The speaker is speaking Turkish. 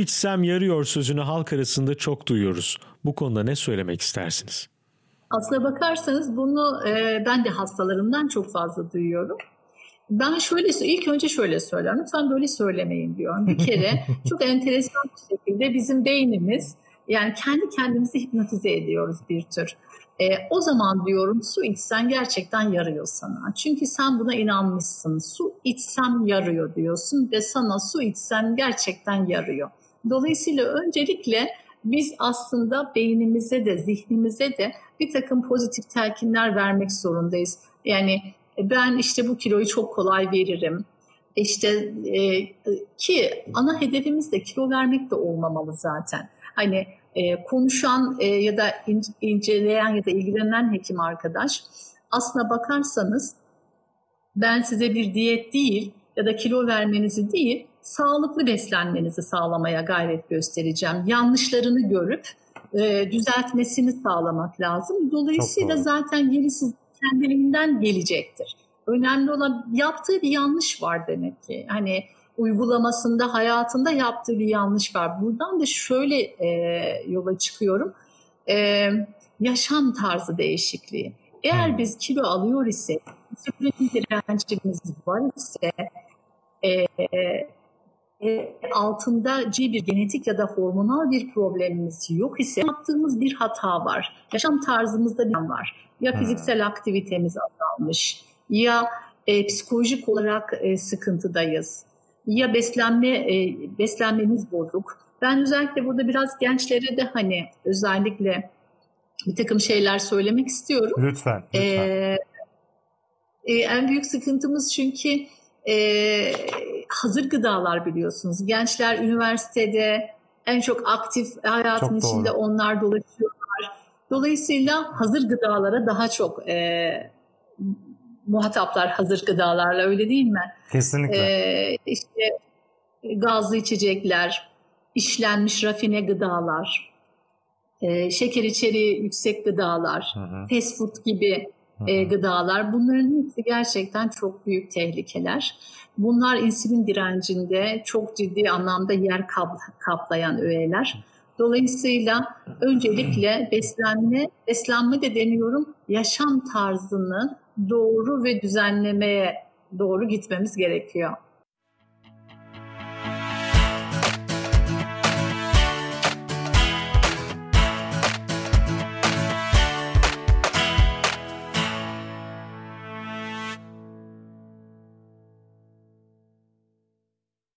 içsem yarıyor sözünü halk arasında çok duyuyoruz. Bu konuda ne söylemek istersiniz? Aslına bakarsanız bunu e, ben de hastalarımdan çok fazla duyuyorum. Ben şöyle ilk önce şöyle söylüyorum. Lütfen böyle söylemeyin diyorum. Bir kere çok enteresan bir şekilde bizim beynimiz yani kendi kendimizi hipnotize ediyoruz bir tür. E, o zaman diyorum su içsen gerçekten yarıyor sana. Çünkü sen buna inanmışsın. Su içsem yarıyor diyorsun ve sana su içsen gerçekten yarıyor. Dolayısıyla öncelikle biz aslında beynimize de zihnimize de bir takım pozitif telkinler vermek zorundayız. Yani ben işte bu kiloyu çok kolay veririm. İşte e, ki ana hedefimiz de kilo vermek de olmamalı zaten. Hani e, konuşan e, ya da in, inceleyen ya da ilgilenen hekim arkadaş aslına bakarsanız ben size bir diyet değil ya da kilo vermenizi değil sağlıklı beslenmenizi sağlamaya gayret göstereceğim. Yanlışlarını görüp e, düzeltmesini sağlamak lazım. Dolayısıyla zaten gerisi kendiliğinden gelecektir. Önemli olan yaptığı bir yanlış var demek ki. Hani uygulamasında, hayatında yaptığı bir yanlış var. Buradan da şöyle e, yola çıkıyorum. E, yaşam tarzı değişikliği. Eğer hmm. biz kilo alıyor ise, insülin direncimiz var ise, e, e, altında bir genetik ya da hormonal bir problemimiz yok ise yaptığımız bir hata var. Yaşam tarzımızda bir var. Ya fiziksel aktivitemiz azalmış ya e, psikolojik olarak e, sıkıntıdayız ya beslenme e, beslenmemiz bozuk. Ben özellikle burada biraz gençlere de hani özellikle bir takım şeyler söylemek istiyorum. Lütfen. lütfen. Ee, e, en büyük sıkıntımız çünkü e, hazır gıdalar biliyorsunuz. Gençler üniversitede en çok aktif hayatın çok içinde doğru. onlar dolaşıyorlar. Dolayısıyla hazır gıdalara daha çok e, muhataplar hazır gıdalarla öyle değil mi? Kesinlikle. Ee, işte gazlı içecekler, işlenmiş rafine gıdalar, e, şeker içeriği yüksek gıdalar, hı hı. fast food gibi hı hı. E, gıdalar bunların hepsi gerçekten çok büyük tehlikeler. Bunlar insülin direncinde çok ciddi anlamda yer kaplayan öğeler. Dolayısıyla öncelikle beslenme, beslenme de deniyorum yaşam tarzını doğru ve düzenlemeye doğru gitmemiz gerekiyor.